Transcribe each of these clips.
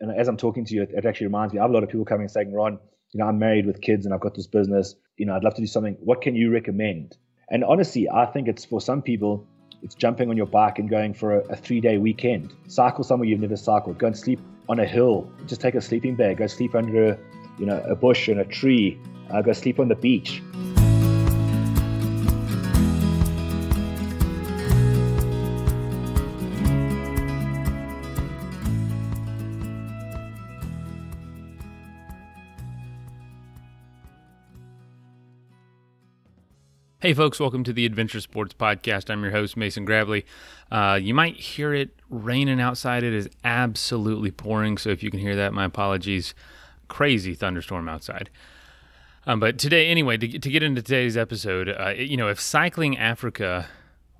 and as I'm talking to you, it, it actually reminds me. I have a lot of people coming and saying, Ron, you know, I'm married with kids and I've got this business. You know, I'd love to do something. What can you recommend? And honestly, I think it's for some people, it's jumping on your bike and going for a, a three day weekend. Cycle somewhere you've never cycled. Go and sleep on a hill. Just take a sleeping bag. Go sleep under a, you know, a bush and a tree. Uh, go sleep on the beach. Hey, folks, welcome to the Adventure Sports Podcast. I'm your host, Mason Gravely. Uh, you might hear it raining outside. It is absolutely pouring. So, if you can hear that, my apologies. Crazy thunderstorm outside. Um, but today, anyway, to, to, get into today's episode, uh, you know, if cycling Africa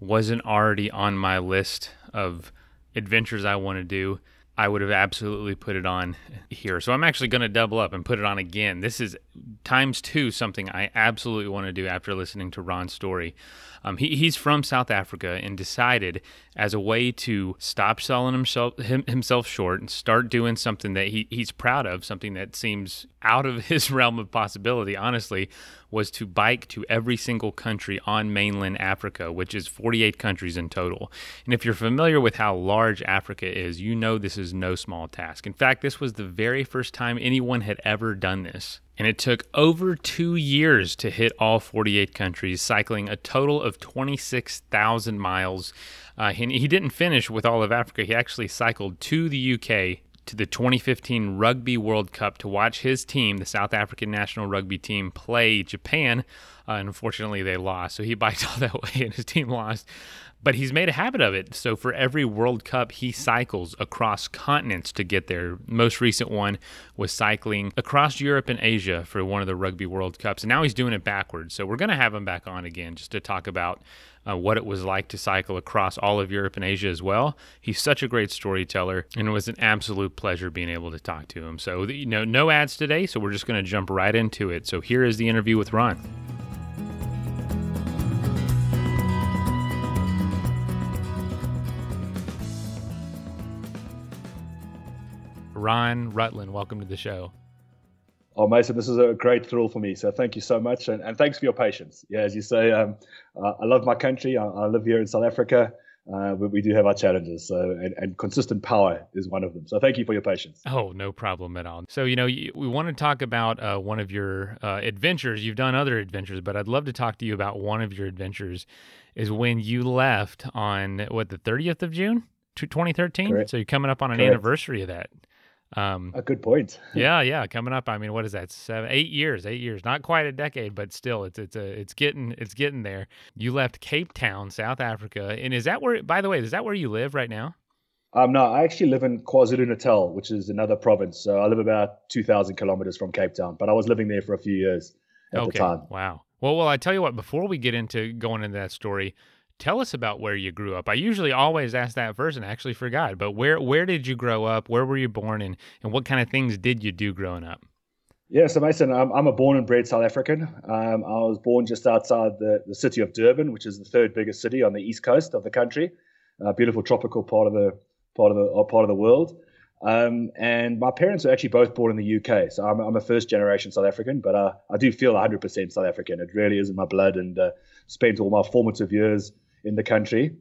wasn't already on my list of adventures I want to do, I would have absolutely put it on here. So I'm actually going to double up and put it on again. This is times two something I absolutely want to do after listening to Ron's story. Um, he, he's from South Africa and decided as a way to stop selling himself him, himself short and start doing something that he, he's proud of, something that seems out of his realm of possibility, honestly, was to bike to every single country on mainland Africa, which is 48 countries in total. And if you're familiar with how large Africa is, you know this is no small task. In fact, this was the very first time anyone had ever done this. And it took over two years to hit all 48 countries, cycling a total of 26,000 miles. Uh, he, he didn't finish with all of Africa. He actually cycled to the UK to the 2015 Rugby World Cup to watch his team, the South African national rugby team, play Japan. Uh, and unfortunately, they lost. So he biked all that way and his team lost. But he's made a habit of it. So for every World Cup, he cycles across continents to get there. Most recent one was cycling across Europe and Asia for one of the Rugby World Cups. And now he's doing it backwards. So we're going to have him back on again just to talk about uh, what it was like to cycle across all of Europe and Asia as well. He's such a great storyteller, and it was an absolute pleasure being able to talk to him. So, you know, no ads today, so we're just going to jump right into it. So, here is the interview with Ron. Ron Rutland, welcome to the show. Oh, Mason, this is a great thrill for me. So thank you so much, and, and thanks for your patience. Yeah, as you say, um, uh, I love my country. I, I, live here in South Africa, uh, but we do have our challenges. So and, and, consistent power is one of them. So thank you for your patience. Oh, no problem at all. So you know, we want to talk about uh, one of your uh, adventures. You've done other adventures, but I'd love to talk to you about one of your adventures. Is when you left on what the 30th of June, 2013. Correct. So you're coming up on an Correct. anniversary of that. Um, a good point. yeah, yeah, coming up. I mean, what is that? Seven, eight years, eight years. Not quite a decade, but still, it's it's a it's getting it's getting there. You left Cape Town, South Africa, and is that where? By the way, is that where you live right now? Um, no, I actually live in KwaZulu Natal, which is another province. So I live about two thousand kilometers from Cape Town, but I was living there for a few years at okay. the time. Wow. Well, well, I tell you what. Before we get into going into that story, tell us about where you grew up. I usually always ask that first and I actually forgot. But where where did you grow up? Where were you born and and what kind of things did you do growing up? Yeah, so Mason, I'm, I'm a born and bred South African. Um, I was born just outside the, the city of Durban, which is the third biggest city on the east coast of the country, a beautiful tropical part of the part of the uh, part of the world. Um, and my parents are actually both born in the UK, so I'm, I'm a first generation South African, but uh, I do feel 100% South African. It really is in my blood, and uh, spent all my formative years in the country.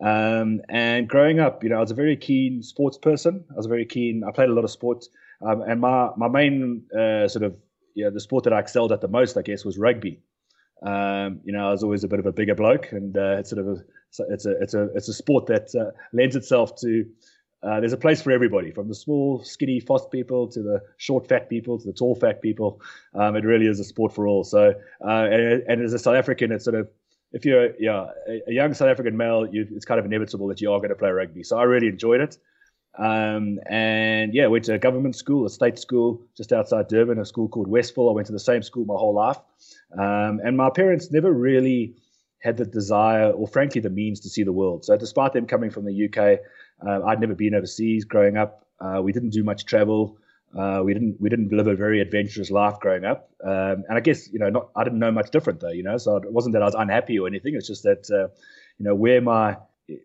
Um, and growing up, you know, I was a very keen sports person. I was very keen. I played a lot of sports, um, and my my main uh, sort of yeah, the sport that I excelled at the most, I guess, was rugby. Um, you know, I was always a bit of a bigger bloke, and uh, it's sort of a it's a it's a it's a sport that uh, lends itself to. Uh, there's a place for everybody, from the small, skinny, fast people to the short, fat people to the tall, fat people. Um, it really is a sport for all. So, uh, and, and, as a South African, it's sort of if you're yeah, a, young South African male, you, it's kind of inevitable that you are going to play rugby. So I really enjoyed it. Um, and yeah, went to a government school, a state school just outside Durban, a school called Westville. I went to the same school my whole life. Um, and my parents never really had the desire or frankly the means to see the world. So despite them coming from the UK, uh, I'd never been overseas growing up. Uh, we didn't do much travel. Uh, we didn't we didn't live a very adventurous life growing up, um, and I guess you know not I didn't know much different though, you know. So it wasn't that I was unhappy or anything. It's just that uh, you know where my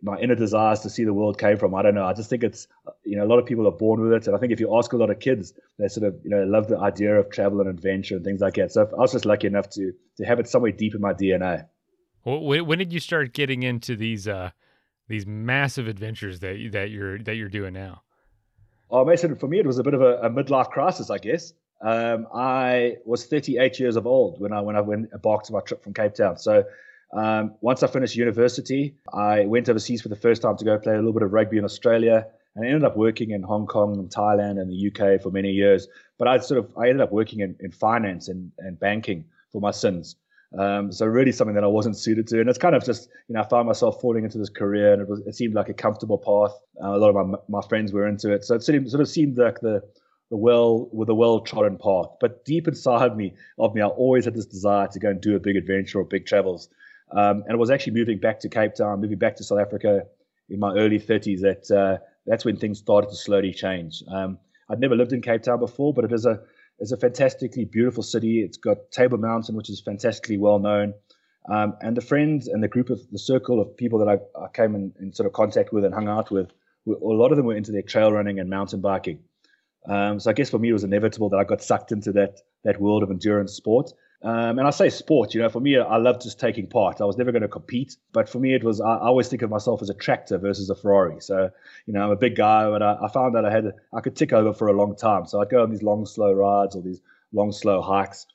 my inner desires to see the world came from. I don't know. I just think it's you know a lot of people are born with it, and I think if you ask a lot of kids, they sort of you know love the idea of travel and adventure and things like that. So I was just lucky enough to to have it somewhere deep in my DNA. Well, when did you start getting into these uh, these massive adventures that that you're that you're doing now? Oh, Mason, for me it was a bit of a, a midlife crisis, I guess. Um, I was 38 years of old when I when I went embarked on my trip from Cape Town. So um, once I finished university, I went overseas for the first time to go play a little bit of rugby in Australia, and I ended up working in Hong Kong and Thailand and the UK for many years. But I sort of I ended up working in, in finance and, and banking for my sins. Um, so really something that I wasn't suited to, and it's kind of just you know I found myself falling into this career, and it was it seemed like a comfortable path. Uh, a lot of my my friends were into it, so it sort of, seemed like the the well with a well trodden path. But deep inside me of me, I always had this desire to go and do a big adventure or big travels. Um, and it was actually moving back to Cape Town, moving back to South Africa in my early 30s that uh, that's when things started to slowly change. Um, I'd never lived in Cape Town before, but it is a it's a fantastically beautiful city. It's got Table Mountain, which is fantastically well known. Um, and the friends and the group of the circle of people that I, I came in, in, sort of contact with and hung out with, a lot of them were into their trail running and mountain biking. Um, so I guess for me, it was inevitable that I got sucked into that that world of endurance sport. Um, and I say sport, you know, for me, I love just taking part. I was never going to compete, but for me, it was, I, I, always think of myself as a tractor versus a Ferrari. So, you know, I'm a big guy, but I, I found that I had, I could tick over for a long time. So I'd go on these long, slow rides or these long, slow hikes.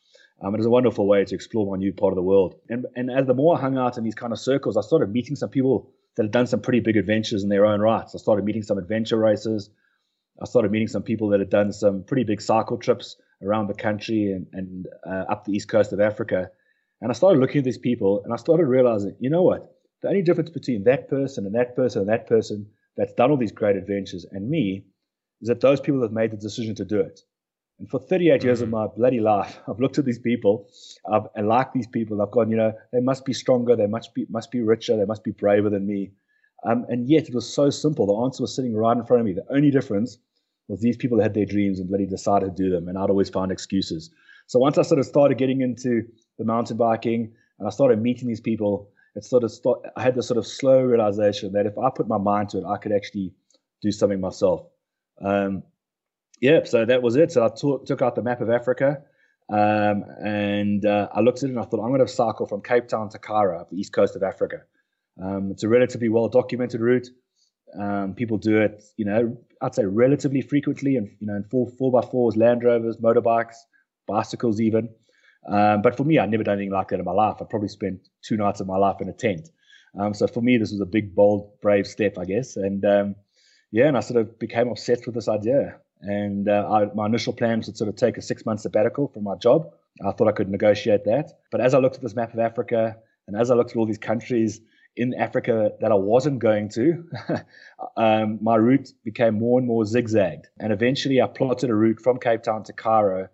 Um, it was a wonderful way to explore my new part of the world. And, and as the more I hung out in these kind of circles, I started meeting some people that had done some pretty big adventures in their own rights. I started meeting some adventure racers. I started meeting some people that had done some pretty big cycle trips around the country and, and uh, up the east coast of Africa. And I started looking at these people and I started realizing, you know what? The only difference between that person and that person and that person that's done all these great adventures and me is that those people have made the decision to do it. And for 38 mm-hmm. years of mm-hmm. my bloody life, I've looked at these people, I've I like these people. I've gone, you know, they must be stronger, they must be must be richer, they must be braver than me. Um, and yet it was so simple. The answer was sitting right in front of me. The only difference was these people had their dreams and bloody decided to do them, and I'd always find excuses. So once I sort of started getting into the mountain biking and I started meeting these people, it sort of start, I had this sort of slow realization that if I put my mind to it, I could actually do something myself. Um, yeah, so that was it. So I t- took out the map of Africa um, and uh, I looked at it and I thought, I'm going to cycle from Cape Town to Cairo, the east coast of Africa. Um, it's a relatively well documented route. Um, people do it, you know, I'd say relatively frequently, and you know, in four four by fours, Land Rovers, motorbikes, bicycles, even. Um, but for me, I'd never done anything like that in my life. I probably spent two nights of my life in a tent. Um, so for me, this was a big, bold, brave step, I guess. And um, yeah, and I sort of became obsessed with this idea. And uh, I, my initial plan was to sort of take a six month sabbatical from my job. I thought I could negotiate that. But as I looked at this map of Africa, and as I looked at all these countries in Africa that I wasn't going to, um, my route became more and more zigzagged. And eventually I plotted a route from Cape Town to Cairo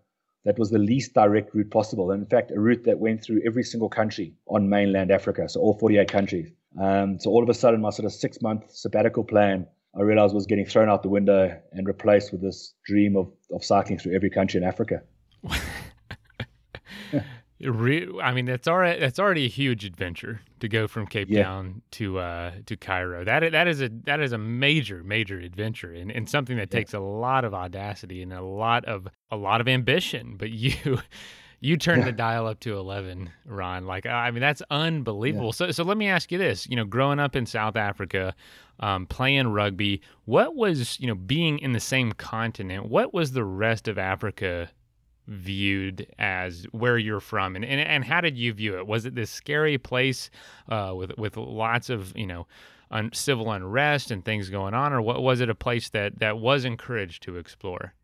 that was the least direct route possible. And in fact, a route that went through every single country on mainland Africa, so all 48 countries. Um, so all of a sudden, my sort of six month sabbatical plan, I realized was getting thrown out the window and replaced with this dream of, of cycling through every country in Africa. I mean, that's already that's already a huge adventure to go from Cape yeah. Town to uh, to Cairo. That that is a that is a major major adventure and, and something that takes a lot of audacity and a lot of a lot of ambition. But you you turned yeah. the dial up to eleven, Ron. Like I mean, that's unbelievable. So so let me ask you this: you know, growing up in South Africa, um, playing rugby, what was you know being in the same continent? What was the rest of Africa? Viewed as where you're from and, and and how did you view it? Was it this scary place uh, with with lots of you know un, civil unrest and things going on or what was it a place that that was encouraged to explore?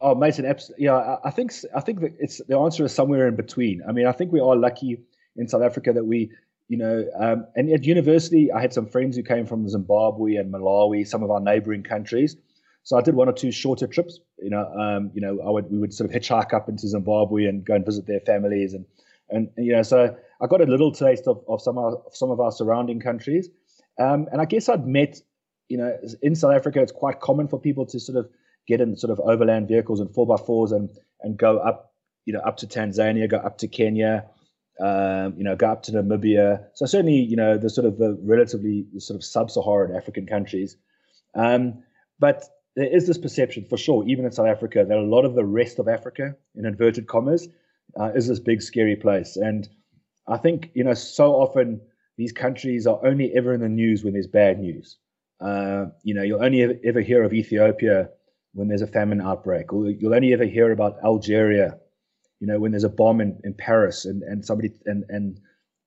Oh mason yeah i think i think that it's the answer is somewhere in between. I mean i think we are lucky in south africa that we you know um, and at university i had some friends who came from zimbabwe and malawi some of our neighboring countries so I did one or two shorter trips. You know, um, you know, I would we would sort of hitchhike up into Zimbabwe and go and visit their families, and and you know, so I got a little taste of, of some of some of our surrounding countries, um, and I guess I'd met, you know, in South Africa, it's quite common for people to sort of get in sort of overland vehicles and four by fours and and go up, you know, up to Tanzania, go up to Kenya, Um, you know, go up to Namibia. So certainly, you know, the sort of the relatively sort of sub-Saharan African countries. Um, but there is this perception for sure, even in South Africa, that a lot of the rest of Africa, in inverted commas, uh, is this big scary place. And I think you know so often these countries are only ever in the news when there's bad news. Uh, you know, you'll only ever, hear of Ethiopia when there's a famine outbreak, or you'll only ever hear about Algeria, you know, when there's a bomb in, in Paris and, and somebody and, and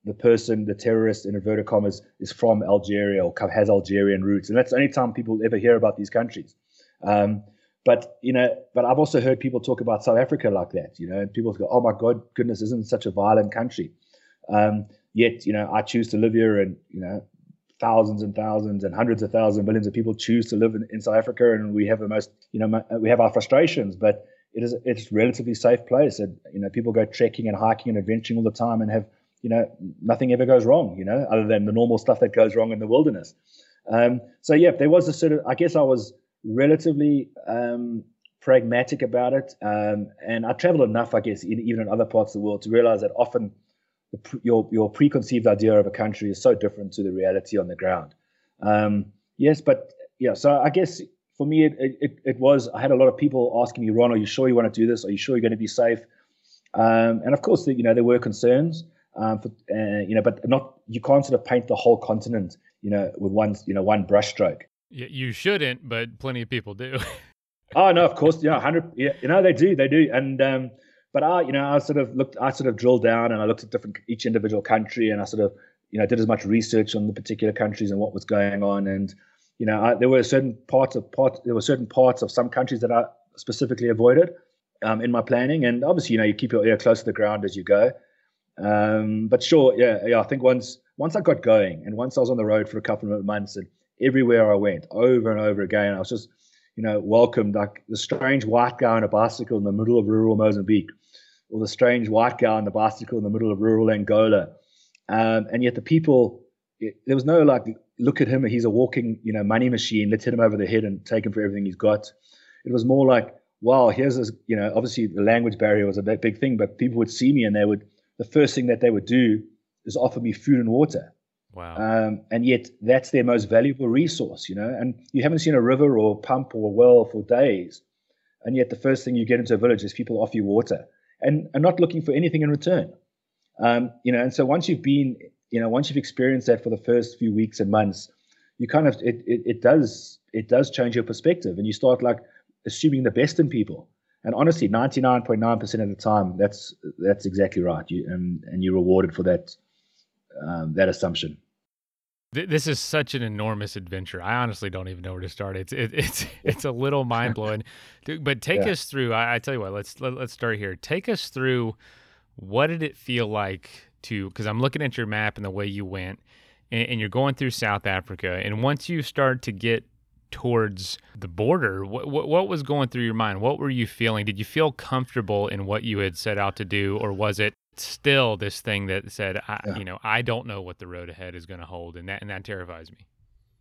the person, the terrorist in inverted commas, is from Algeria or has Algerian roots. And that's the only time people ever hear about these countries. Um, but you know, but I've also heard people talk about South Africa like that, you know, people go, "Oh my God, goodness, isn't such a violent country?" Um, yet, you know, I choose to live here, and you know, thousands and thousands and hundreds of thousands, millions of people choose to live in, in South Africa, and we have the most, you know, we have our frustrations, but it is it's a relatively safe place, and you know, people go trekking and hiking and adventuring all the time, and have, you know, nothing ever goes wrong, you know, other than the normal stuff that goes wrong in the wilderness. Um, so yeah, there was a sort of, I guess I was relatively um, pragmatic about it. Um, and I traveled enough, I guess, in, even in other parts of the world to realize that often the, your your preconceived idea of a country is so different to the reality on the ground. Um, yes, but yeah, so I guess for me, it, it, it, was, I had a lot of people asking me, Ron, are you sure you want to do this? Are you sure you're going to be safe? Um, and of course, you know, there were concerns, um, for, uh, you know, but not, you can't sort of paint the whole continent, you know, with one, you know, one brushstroke. You shouldn't, but plenty of people do. oh no, of course, yeah, hundred, yeah, you know they do, they do, and um, but I, you know, I sort of looked, I sort of drilled down and I looked at different each individual country, and I sort of, you know, did as much research on the particular countries and what was going on, and you know, I, there were certain parts of part, there were certain parts of some countries that I specifically avoided um, in my planning, and obviously, you know, you keep your ear close to the ground as you go. Um, but sure, yeah, yeah, I think once once I got going and once I was on the road for a couple of months and everywhere I went, over and over again. I was just, you know, welcomed like the strange white guy on a bicycle in the middle of rural Mozambique, or the strange white guy on the bicycle in the middle of rural Angola. Um, and yet the people, it, there was no like, look at him, he's a walking, you know, money machine. Let's hit him over the head and take him for everything he's got. It was more like, wow, here's this, you know, obviously the language barrier was a big, big thing, but people would see me and they would, the first thing that they would do is offer me food and water. Um, and yet that's their most valuable resource, you know. And you haven't seen a river or pump or well for days. And yet the first thing you get into a village is people offer you water and are not looking for anything in return. Um, you know, and so once you've been, you know, once you've experienced that for the first few weeks and months, you kind of it, it, it does it does change your perspective and you start like assuming the best in people. And honestly, 99.9% of the time, that's that's exactly right. You and and you're rewarded for that um, that assumption. This is such an enormous adventure. I honestly don't even know where to start. It's it, it's it's a little mind blowing. but take yeah. us through. I, I, tell you what. Let's let, us let us start here. Take us through. What did it feel like to? Because I'm looking at your map and the way you went, and, and you're going through South Africa. And once you start to get towards the border, what, what, what was going through your mind? What were you feeling? Did you feel comfortable in what you had set out to do, or was it still this thing that said, I, yeah. you know, I don't know what the road ahead is going to hold, and that and that terrifies me.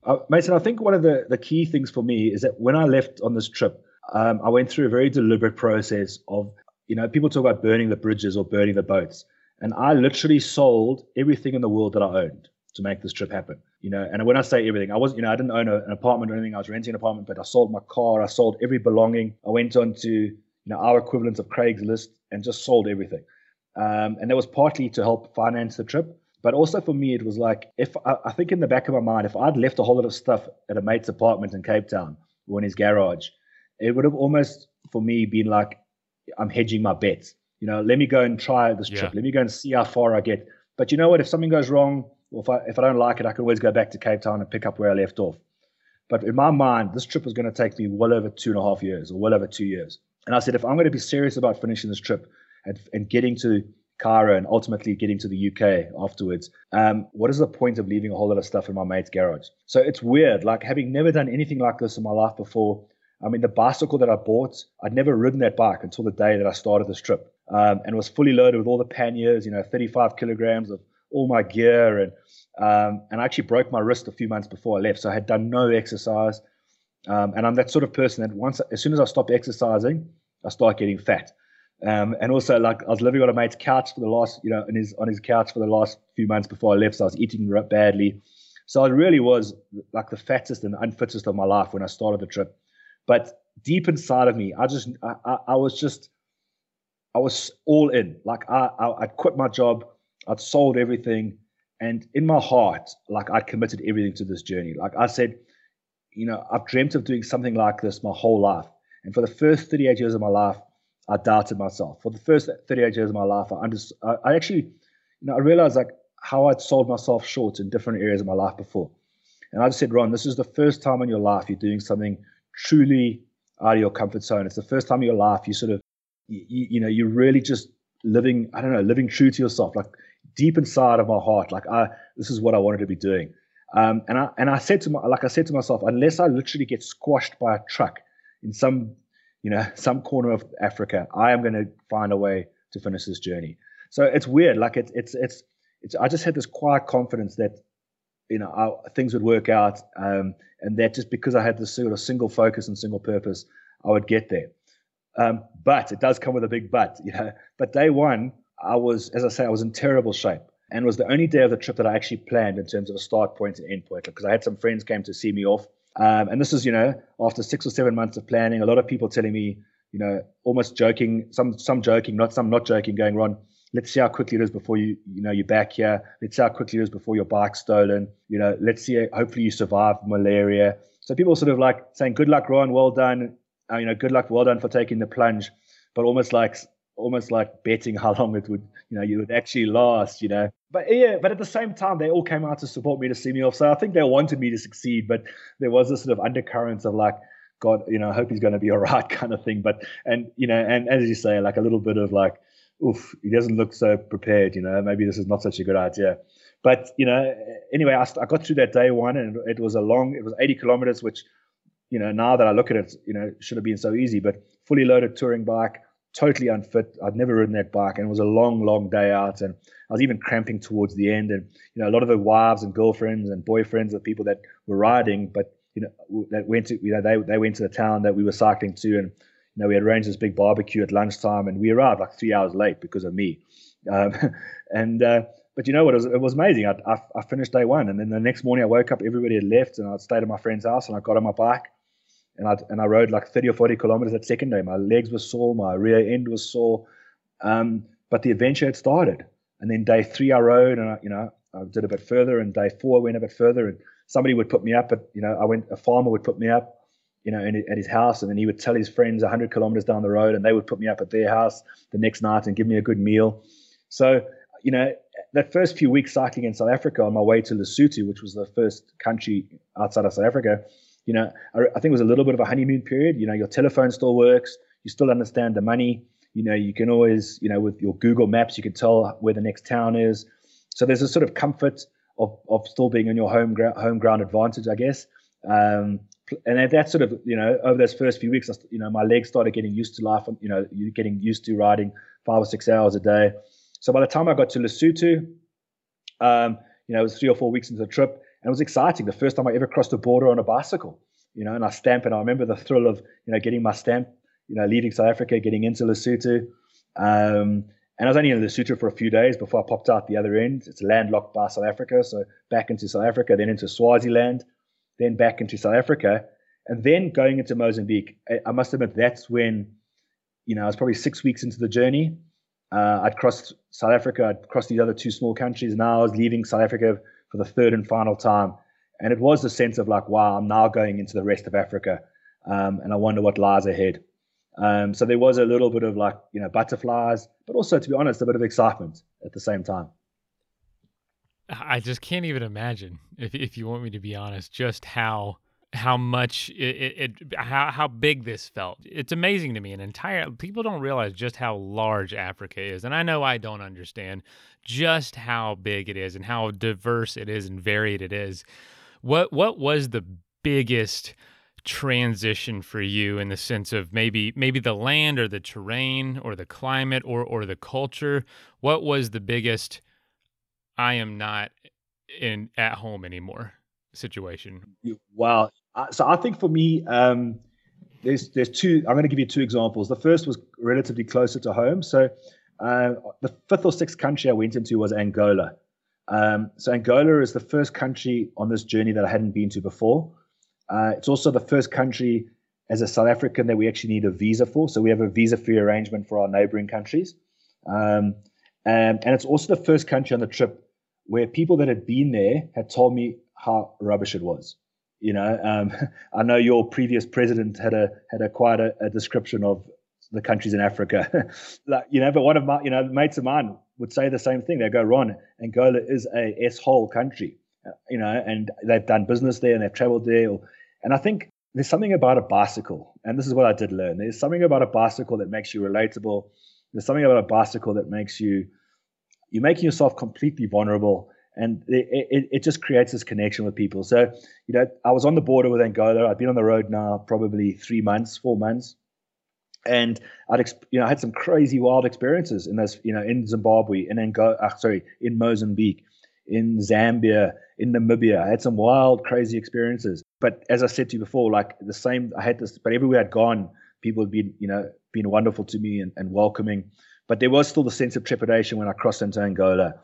Uh, Mason, I think one of the the key things for me is that when I left on this trip, um, I went through a very deliberate process of, you know, people talk about burning the bridges or burning the boats, and I literally sold everything in the world that I owned to make this trip happen. You know, and when I say everything, I wasn't, you know, I didn't own a, an apartment or anything. I was renting an apartment, but I sold my car, I sold every belonging. I went on to, you know, our equivalent of Craigslist and just sold everything. Um, and that was partly to help finance the trip. But also for me, it was like, if I, I, think in the back of my mind, if I'd left a whole lot of stuff at a mate's apartment in Cape Town or in his garage, it would have almost, for me, been like, I'm hedging my bets. You know, let me go and try this yeah. trip. Let me go and see how far I get. But you know what? If something goes wrong, or if I, if I don't like it, I can always go back to Cape Town and pick up where I left off. But in my mind, this trip was going to take me well over two and a half years or well over two years. And I said, if I'm going to be serious about finishing this trip, and, and getting to Cairo and ultimately getting to the UK afterwards. Um, what is the point of leaving a whole lot of stuff in my mate's garage? So it's weird, like having never done anything like this in my life before. I mean, the bicycle that I bought, I'd never ridden that bike until the day that I started this trip, um, and was fully loaded with all the panniers, you know, 35 kilograms of all my gear, and um, and I actually broke my wrist a few months before I left, so I had done no exercise, um, and I'm that sort of person that once, as soon as I stop exercising, I start getting fat. Um, and also, like, I was living on a mate's couch for the last, you know, in his, on his couch for the last few months before I left. So I was eating badly. So I really was like the fattest and unfittest of my life when I started the trip. But deep inside of me, I just, I, I, I was just, I was all in. Like I, I, I'd quit my job, I'd sold everything, and in my heart, like I committed everything to this journey. Like I said, you know, I've dreamt of doing something like this my whole life. And for the first 38 years of my life, I doubted myself. For the first 38 years of my life, I, under, I, I actually, you know, I realized like how I'd sold myself short in different areas of my life before. And I just said, Ron, this is the first time in your life you're doing something truly out of your comfort zone. It's the first time in your life you sort of, you, you know, you're really just living, I don't know, living true to yourself, like deep inside of my heart, like I, this is what I wanted to be doing. Um, and I and I said to my, like I said to myself, unless I literally get squashed by a truck in some, you know, some corner of Africa, I am going to find a way to finish this journey. So it's weird, like it's it's it's it's. I just had this quiet confidence that, you know, I, things would work out, um, and that just because I had this sort of single focus and single purpose, I would get there. Um, but it does come with a big but, you know. But day one, I was, as I say, I was in terrible shape and was the only day of the trip that I actually planned in terms of a start point and end point because I had some friends came to see me off. Um, and this is, you know, after six or seven months of planning, a lot of people telling me, you know, almost joking, some some joking, not some not joking, going, Ron, let's see how quickly it is before you, you know, you're back here. Let's see how quickly it is before your bike's stolen. You know, let's see, hopefully you survive malaria. So people sort of like saying, good luck, Ron, well done. Uh, you know, good luck, well done for taking the plunge, but almost like almost like betting how long it would, you know, you would actually last, you know. But eh, yeah, but at the same time, they all came out to support me to see me off. So I think they wanted me to succeed, but there was this sort of undercurrent of like, God, you know, I hope he's going to be all right kind of thing. But, and, you know, and as you say, like a little bit of like, oof, he doesn't look so prepared, you know, maybe this is not such a good idea. But, you know, eh, anyway, I, I got through that day one and it was a long, it was 80 kilometers, which, you know, now that I look at it, you know, should have been so easy, but fully loaded touring bike, totally unfit. I'd never ridden that bike, and it was a long, long day out. And I was even cramping towards the end. And you know, a lot of the wives and girlfriends and boyfriends of people that were riding, but you know, that went to you know they they went to the town that we were cycling to, and you know, we had arranged this big barbecue at lunchtime, and we arrived like three hours late because of me. Um, and uh, but you know what? It was, it was amazing. I, I, I finished day one, and then the next morning I woke up, everybody had left, and I stayed at my friend's house, and I got on my bike and I and I rode like 30 or 40 kilometers that second day. My legs were sore, my rear end was sore, um, but the adventure had started. And then day three, I rode, and I, you know I did a bit further. And day four, I went a bit further, and somebody would put me up. But you know, I went a farmer would put me up, you know, in, at his house, and then he would tell his friends 100 kilometers down the road, and they would put me up at their house the next night and give me a good meal. So you know, that first few weeks cycling in South Africa on my way to Lesotho, which was the first country outside of South Africa, you know, I, I think it was a little bit of a honeymoon period. You know, your telephone still works. You still understand the money. You know, you can always, you know, with your Google Maps, you can tell where the next town is. So there's a sort of comfort of, of still being in your home ground, home ground advantage, I guess. Um, and at that sort of, you know, over those first few weeks, you know, my legs started getting used to life. You know, getting used to riding five or six hours a day. So by the time I got to Lesotho, um, you know, it was three or four weeks into the trip. And it was exciting. The first time I ever crossed a border on a bicycle, you know, and I stamp and I remember the thrill of, you know, getting my stamp, you know, leaving South Africa, getting into Lesotho. Um, and I was only in Lesotho for a few days before I popped out the other end. It's landlocked by South Africa. So back into South Africa, then into Swaziland, then back into South Africa, and then going into Mozambique. I, I must admit, that's when, you know, I was probably six weeks into the journey. Uh, I'd crossed South Africa, I'd crossed these other two small countries. Now I was leaving South Africa for the third and final time. And it was a sense of like, wow, I'm now going into the rest of Africa. Um, and I wonder what lies ahead. Um, so there was a little bit of like, you know, butterflies, but also, to be honest, a bit of excitement at the same time. I just can't even imagine, if, if you want me to be honest, just how how much it, it, it, how how big this felt. It's amazing to me. An entire people don't realize just how large Africa is, and I know I don't understand just how big it is and how diverse it is and varied it is. What what was the biggest transition for you in the sense of maybe maybe the land or the terrain or the climate or or the culture? What was the biggest I am not in at home anymore situation? Wow. So I think for me, um, there's there's two. I'm going to give you two examples. The first was relatively closer to home. So uh, the fifth or sixth country I went into was Angola. Um, so Angola is the first country on this journey that I hadn't been to before. Uh, it's also the first country as a South African that we actually need a visa for. So we have a visa-free arrangement for our neighboring countries. Um, and, and it's also the first country on the trip where people that had been there had told me how rubbish it was. You know, um, I know your previous president had a had a quite a, a description of the countries in Africa. like, you know, but one of my, you know, mates of mine would say the same thing. They go, Ron, Angola is a S-hole country, uh, you know, and they've done business there and they've traveled there. And I think there's something about a bicycle, and this is what I did learn. There's something about a bicycle that makes you relatable. There's something about a bicycle that makes you, you're making yourself completely vulnerable and it, it, just creates this connection with people. So, you know, I was on the border with Angola. I've been on the road now probably three months, four months, and I'd you know I had some crazy wild experiences in this, you know, in Zimbabwe, in Angola, uh, sorry, in Mozambique, in Zambia, in Namibia. I had some wild, crazy experiences. But as I said to you before, like the same, I had this, but everywhere I'd gone, people had been, you know, been wonderful to me and, and welcoming. But there was still the sense of trepidation when I crossed into Angola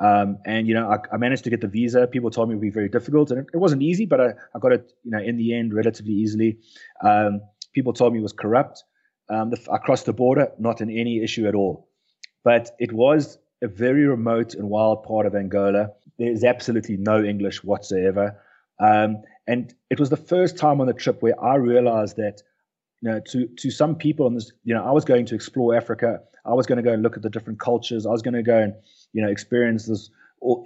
um, and you know, I, I, managed to get the visa. People told me it would be very difficult, and it, it wasn't easy, but I, I, got it, you know, in the end, relatively easily. Um, people told me it was corrupt. Um, the, I crossed the border, not in any issue at all. But it was a very remote and wild part of Angola. There's absolutely no English whatsoever, um, and it was the first time on the trip where I realized that, you know, to to some people on this, you know, I was going to explore Africa. I was going to go and look at the different cultures. I was going to go and you know, experience this,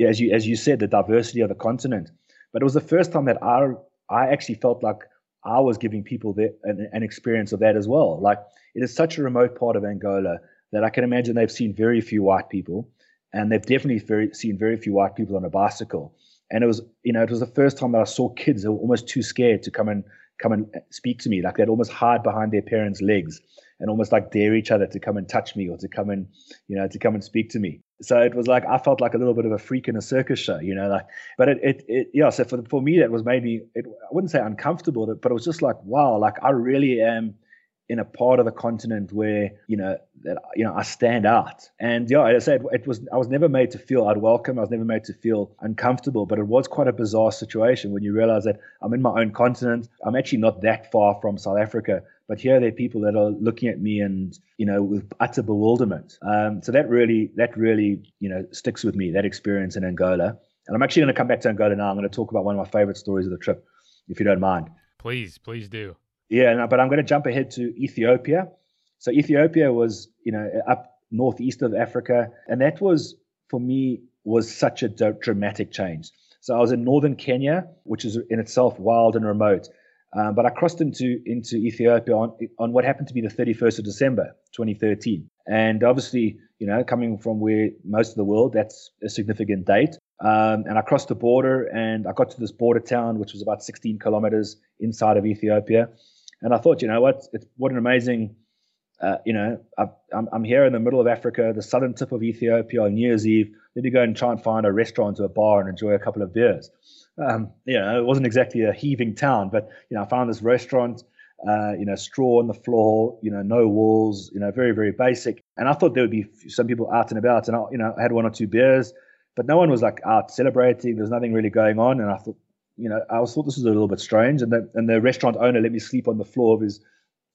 as you as you said, the diversity of the continent. But it was the first time that I I actually felt like I was giving people the, an, an experience of that as well. Like it is such a remote part of Angola that I can imagine they've seen very few white people, and they've definitely very, seen very few white people on a bicycle. And it was, you know, it was the first time that I saw kids who were almost too scared to come and come and speak to me. Like they'd almost hide behind their parents' legs and almost like dare each other to come and touch me or to come and, you know, to come and speak to me. So it was like I felt like a little bit of a freak in a circus show, you know. Like, but it, it, it yeah. So for for me, that was maybe it, I wouldn't say uncomfortable, but it was just like wow, like I really am in a part of the continent where you know that you know I stand out. And yeah, as I said, it was I was never made to feel unwelcome. I was never made to feel uncomfortable. But it was quite a bizarre situation when you realize that I'm in my own continent. I'm actually not that far from South Africa. But here there are people that are looking at me and you know with utter bewilderment. Um, so that really that really you know sticks with me that experience in Angola. And I'm actually going to come back to Angola now. I'm going to talk about one of my favorite stories of the trip, if you don't mind. Please, please do. Yeah, no, but I'm going to jump ahead to Ethiopia. So Ethiopia was, you know, up northeast of Africa, and that was for me was such a dramatic change. So I was in northern Kenya, which is in itself wild and remote, um, but I crossed into into Ethiopia on on what happened to be the 31st of December, 2013, and obviously, you know, coming from where most of the world, that's a significant date. Um, and I crossed the border, and I got to this border town, which was about 16 kilometers inside of Ethiopia. And I thought, you know what, it's what an amazing, uh, you know, I, am I'm here in the middle of Africa, the southern tip of Ethiopia on New Year's Eve. Let me go and try and find a restaurant or a bar and enjoy a couple of beers. Um, you know, it wasn't exactly a heaving town, but you know, I found this restaurant. Uh, you know, straw on the floor, you know, no walls, you know, very, very basic. And I thought there would be some people out and about, and I, you know, I had one or two beers, but no one was like out celebrating. There's nothing really going on, and I thought, you know, I was thought this was a little bit strange. And the and the restaurant owner let me sleep on the floor of his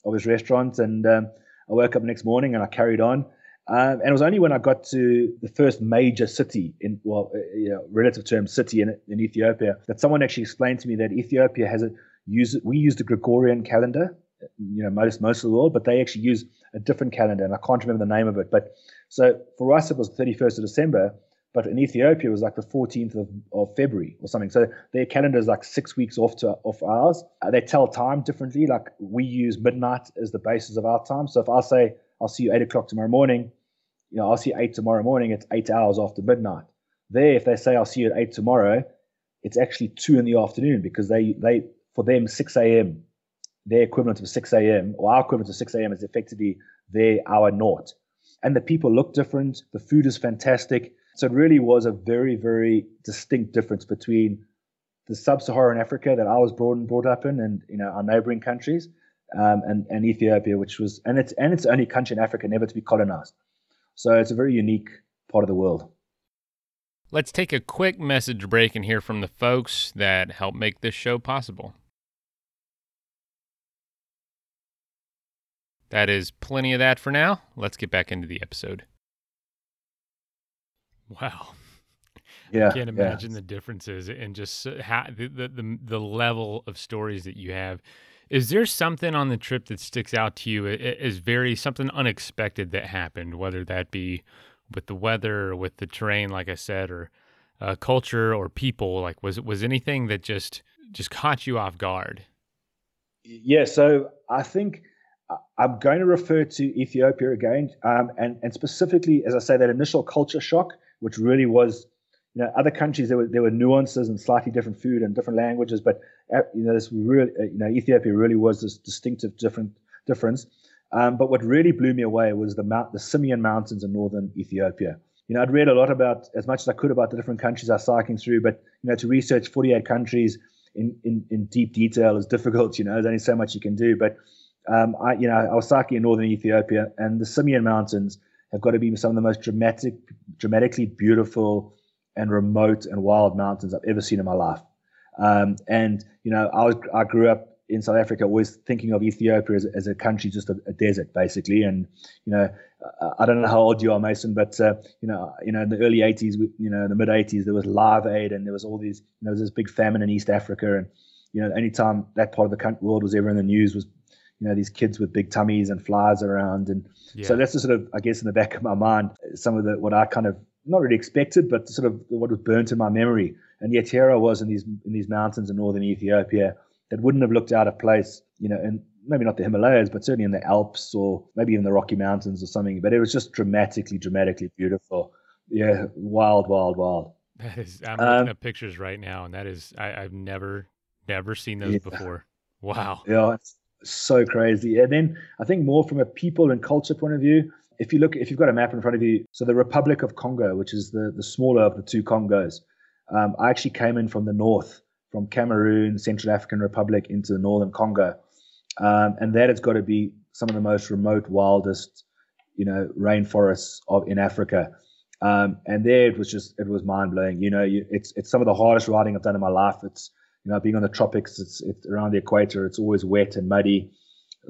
of his restaurant. And um, I woke up the next morning and I carried on. Um, and it was only when I got to the first major city in well, uh, you know, relative term city in, in Ethiopia that someone actually explained to me that Ethiopia has a use we use the Gregorian calendar, you know, most most of the world, but they actually use a different calendar, and I can't remember the name of it. But so for us, it was the 31st of December, but in Ethiopia, it was like the 14th of, of February or something. So their calendar is like six weeks off to off ours. Uh, they tell time differently. Like we use midnight as the basis of our time. So if I say I'll see you eight o'clock tomorrow morning, you know I'll see you eight tomorrow morning. It's eight hours after midnight. There, if they say I'll see you at eight tomorrow, it's actually two in the afternoon because they they for them 6 a.m. Their equivalent of 6 a.m. or our equivalent of 6 a.m. is effectively their hour naught. And the people look different. The food is fantastic so it really was a very, very distinct difference between the sub-Saharan Africa that I was brought and brought up in, and you know our neighboring countries, um, and, and Ethiopia, which was and it's and it's the only country in Africa never to be colonized. So it's a very unique part of the world. Let's take a quick message break and hear from the folks that help make this show possible. That is plenty of that for now. Let's get back into the episode. Wow. Yeah, I can't imagine yeah. the differences and just how, the, the, the the level of stories that you have. Is there something on the trip that sticks out to you as very something unexpected that happened, whether that be with the weather or with the terrain, like I said, or uh, culture or people? Like, was was anything that just just caught you off guard? Yeah, so I think I'm going to refer to Ethiopia again, um, and and specifically, as I say, that initial culture shock, which really was, you know, other countries there were there were nuances and slightly different food and different languages, but uh, you know, this really, uh, you know, Ethiopia really was this distinctive different difference. Um, but what really blew me away was the mount, the Simien Mountains in northern Ethiopia. You know, I'd read a lot about as much as I could about the different countries I was cycling through, but you know, to research 48 countries in, in, in deep detail is difficult. You know, there's only so much you can do. But um, I, you know, I was cycling in northern Ethiopia, and the Simien Mountains have got to be some of the most dramatic, dramatically beautiful and remote and wild mountains I've ever seen in my life. Um, and you know, I was I grew up in South Africa, always thinking of Ethiopia as, as a country, just a, a, desert, basically. And you know, I don't know how old you are, Mason, but uh, you know, you know, in the early '80s, you know, in the mid '80s, there was Live Aid, and there was all these, you know, there was this big famine in East Africa, and you know, any time that part of the world was ever in the news was, you know, these kids with big tummies and flies around, and yeah. so that's the sort of, I guess, in the back of my mind, some of the what I kind of not really expected, but sort of what was burnt in my memory. And yet here I was in these in these mountains in northern Ethiopia that wouldn't have looked out of place, you know, and maybe not the Himalayas, but certainly in the Alps or maybe even the Rocky Mountains or something. But it was just dramatically, dramatically beautiful. Yeah, wild, wild, wild. That is. I'm um, looking at pictures right now, and that is. I, have never, never seen those yeah. before. Wow. Yeah, it's so crazy. And then I think more from a people and culture point of view. If you look, if you've got a map in front of you, so the Republic of Congo, which is the the smaller of the two Congos, um, I actually came in from the north from Cameroon, Central African Republic into the northern Congo. Um, and that has got to be some of the most remote, wildest, you know, rainforests of in Africa. Um, and there it was just it was mind blowing. You know, you, it's it's some of the hardest riding I've done in my life. It's you know being on the tropics, it's, it's around the equator. It's always wet and muddy.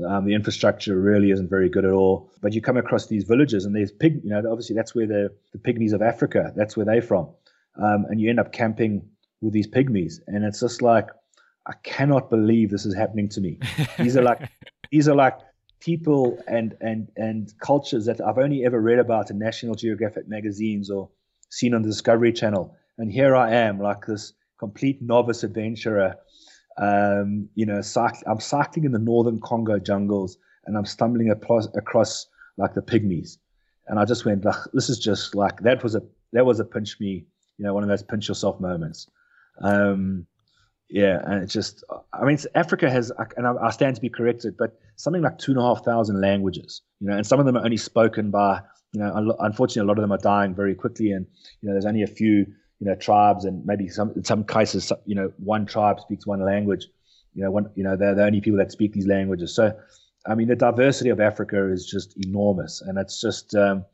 Um, the infrastructure really isn't very good at all. But you come across these villages, and there's pig. You know, obviously that's where the the pygmies of Africa. That's where they're from. Um, and you end up camping with these pygmies, and it's just like I cannot believe this is happening to me. These are like these are like people and and and cultures that I've only ever read about in National Geographic magazines or seen on the Discovery Channel, and here I am, like this complete novice adventurer. Um, you know, I'm cycling in the northern Congo jungles, and I'm stumbling across, across like the pygmies, and I just went, like, this is just like that was a that was a pinch me, you know, one of those pinch yourself moments. Um, yeah, and it's just, I mean, Africa has, and I, stand to be corrected, but something like two and a half thousand languages, you know, and some of them are only spoken by, you know, unfortunately, a lot of them are dying very quickly, and you know, there's only a few, you know, tribes, and maybe some in some cases, you know, one tribe speaks one language, you know, one, you know, they're the only people that speak these languages. So, I mean, the diversity of Africa is just enormous, and it's just, um,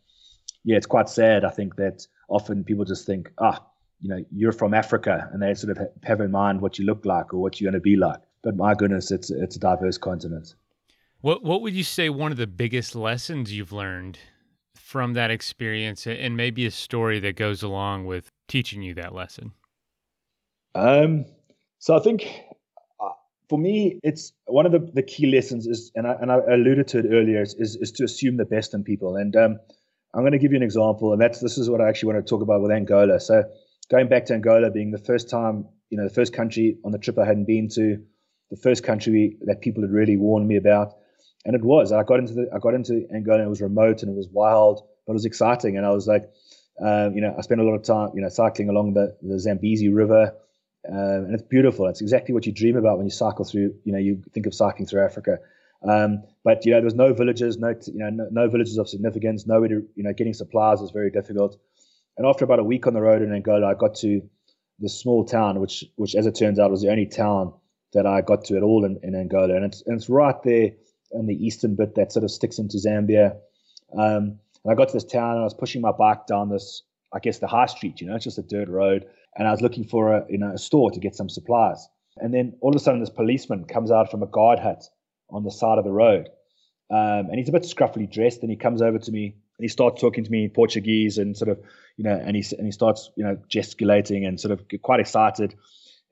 yeah, it's quite sad. I think that often people just think, ah, you know, you're from Africa, and they sort of have in mind what you look like or what you're going to be like. But my goodness, it's it's a diverse continent. What what would you say one of the biggest lessons you've learned from that experience, and maybe a story that goes along with teaching you that lesson? Um, so I think uh, for me, it's one of the, the key lessons is, and I, and I alluded to it earlier, is, is, is to assume the best in people. And um, I'm going to give you an example, and that's this is what I actually want to talk about with Angola. So going back to Angola being the first time, you know, the first country on the trip I hadn't been to, the first country that people had really warned me about, and it was. I got into the, I got into Angola. and It was remote and it was wild, but it was exciting. And I was like, um, you know, I spent a lot of time, you know, cycling along the, the Zambezi River, um, and it's beautiful. It's exactly what you dream about when you cycle through. You know, you think of cycling through Africa. Um, but you know, there no villages, no you know, no, no villages of significance. Nowhere to you know, getting supplies was very difficult. And after about a week on the road in Angola, I got to the small town, which, which as it turns out, was the only town that I got to at all in, in Angola, and it's and it's right there in the eastern bit that sort of sticks into Zambia. Um, and I got to this town and I was pushing my bike down this, I guess, the high street. You know, it's just a dirt road, and I was looking for a you know a store to get some supplies. And then all of a sudden, this policeman comes out from a guard hut on the side of the road, um, and he's a bit scruffily dressed, and he comes over to me and he starts talking to me in Portuguese and sort of, you know, and he and he starts, you know, gesticulating and sort of quite excited.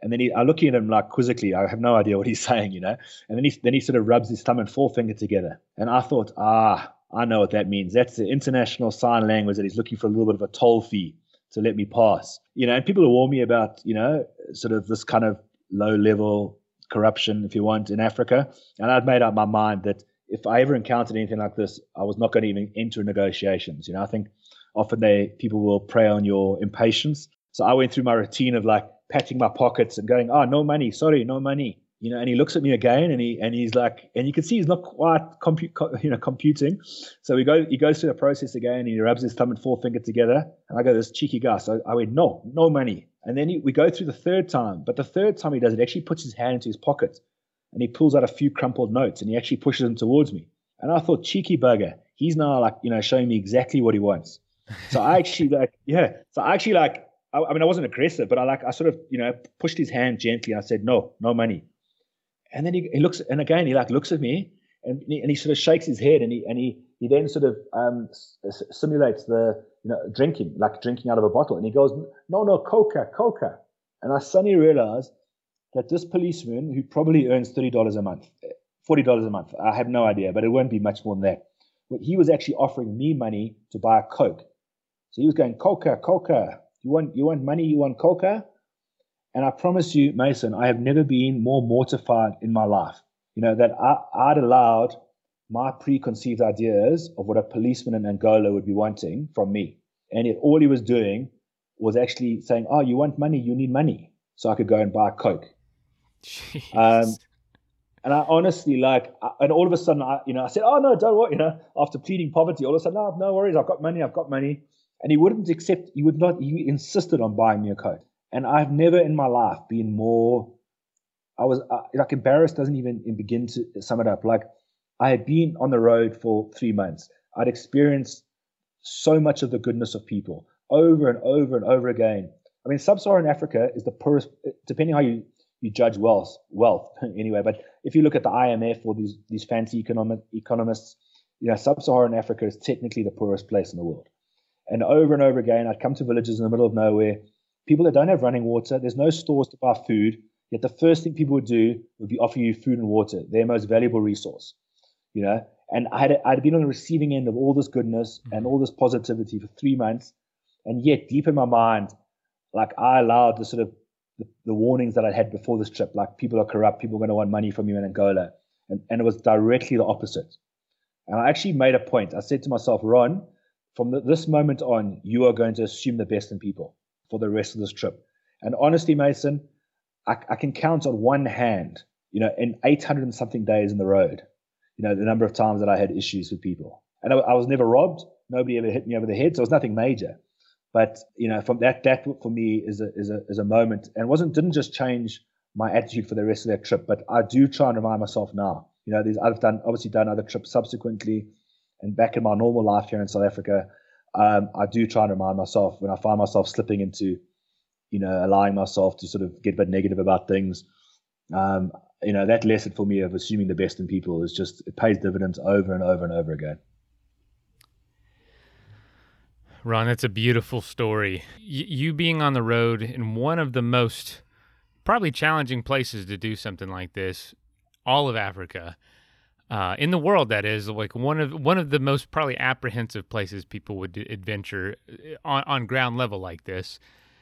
And then he, I look at him like quizzically. I have no idea what he's saying, you know. And then he then he sort of rubs his thumb and forefinger together. And I thought, ah, I know what that means. That's the international sign language that he's looking for a little bit of a toll fee to let me pass. You know, and people warned me about, you know, sort of this kind of low level corruption, if you want, in Africa. And I'd made up my mind that if I ever encountered anything like this, I was not going to even enter negotiations. You know, I think often they people will prey on your impatience. So I went through my routine of like patting my pockets and going, "Oh, no money, sorry, no money." You know, and he looks at me again, and he and he's like, and you can see he's not quite compute, you know, computing. So we go, he goes through the process again, and he rubs his thumb and forefinger together, and I go, "This cheeky guy." So I went, "No, no money." And then he, we go through the third time, but the third time he does it, he actually puts his hand into his pocket and he pulls out a few crumpled notes and he actually pushes them towards me. And I thought, cheeky bugger, he's now like, you know, showing me exactly what he wants. So I actually like, yeah. So I actually like, I, I, mean, I wasn't aggressive, but I like, I sort of, you know, pushed his hand gently. And I said, no, no money. And then he, he looks, and again, he like looks at me and, and he sort of shakes his head and he, and he, he then sort of um, simulates the, you know, drinking, like drinking out of a bottle. And he goes, no, no, coca, coca. And I suddenly realized that this policeman, who probably earns $30 a month, $40 a month, I have no idea, but it won't be much more than that. But he was actually offering me money to buy a Coke. So he was going, Coca, Coca. You want, you want money? You want Coca? And I promise you, Mason, I have never been more mortified in my life. You know, that I, I'd allowed my preconceived ideas of what a policeman in Angola would be wanting from me. And it, all he was doing was actually saying, Oh, you want money? You need money. So I could go and buy a Coke. Um, and I honestly like, and all of a sudden, I, you know, I said, "Oh no, don't worry." You know, after pleading poverty, all of a sudden, no, no worries, I've got money, I've got money. And he wouldn't accept. He would not. He insisted on buying me a Coke. And I've never in my life been more. I was uh, like embarrassed. Doesn't even begin to sum it up. Like I had been on the road for three months. I'd experienced so much of the goodness of people over and over and over again. I mean, sub-Saharan Africa is the poorest, depending how you you judge wealth wealth anyway. But if you look at the IMF or these these fancy economic economists, you know, sub-Saharan Africa is technically the poorest place in the world. And over and over again, I'd come to villages in the middle of nowhere, people that don't have running water, there's no stores to buy food. Yet the first thing people would do would be offer you food and water, their most valuable resource. You know, and I had I'd been on the receiving end of all this goodness mm-hmm. and all this positivity for three months, and yet deep in my mind, like I allowed the sort of the, the, warnings that I had before this trip, like people are corrupt, people are going to want money from you in Angola. And, and it was directly the opposite. And I actually made a point. I said to myself, Ron, from the, this moment on, you are going to assume the best in people for the rest of this trip. And honestly, Mason, I, I can count on one hand, you know, in 800 and something days in the road, you know, the number of times that I had issues with people. And I, I was never robbed. Nobody ever hit me over the head. So it was nothing major. But you know, from that that for me is a is a is a moment, and wasn't didn't just change my attitude for the rest of that trip, but I do try and remind myself now. You know, these I've done obviously done other trips subsequently, and back in my normal life here in South Africa, um, I do try and remind myself when I find myself slipping into, you know, allowing myself to sort of get a bit negative about things. Um, you know, that lesson for me of assuming the best in people is just it pays dividends over and over and over again. Ron, that's a beautiful story. Y- you being on the road in one of the most probably challenging places to do something like this, all of Africa, uh, in the world, that is like one of one of the most probably apprehensive places people would adventure uh, on, on ground level like this.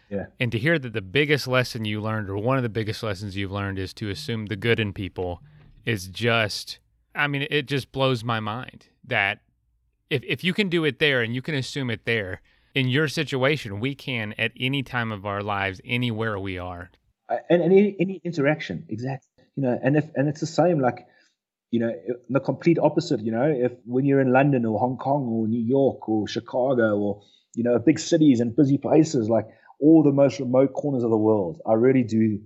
Yeah. And to hear that the biggest lesson you learned, or one of the biggest lessons you've learned, is to assume the good in people, is just, I mean, it just blows my mind that if if you can do it there and you can assume it there in your situation, we can at any time of our lives, anywhere we are. And, and any, any interaction, exactly. You know, and if and it's the same like you know, the complete opposite, you know, if when you're in London or Hong Kong or New York or Chicago or, you know, big cities and busy places, like all the most remote corners of the world, I really do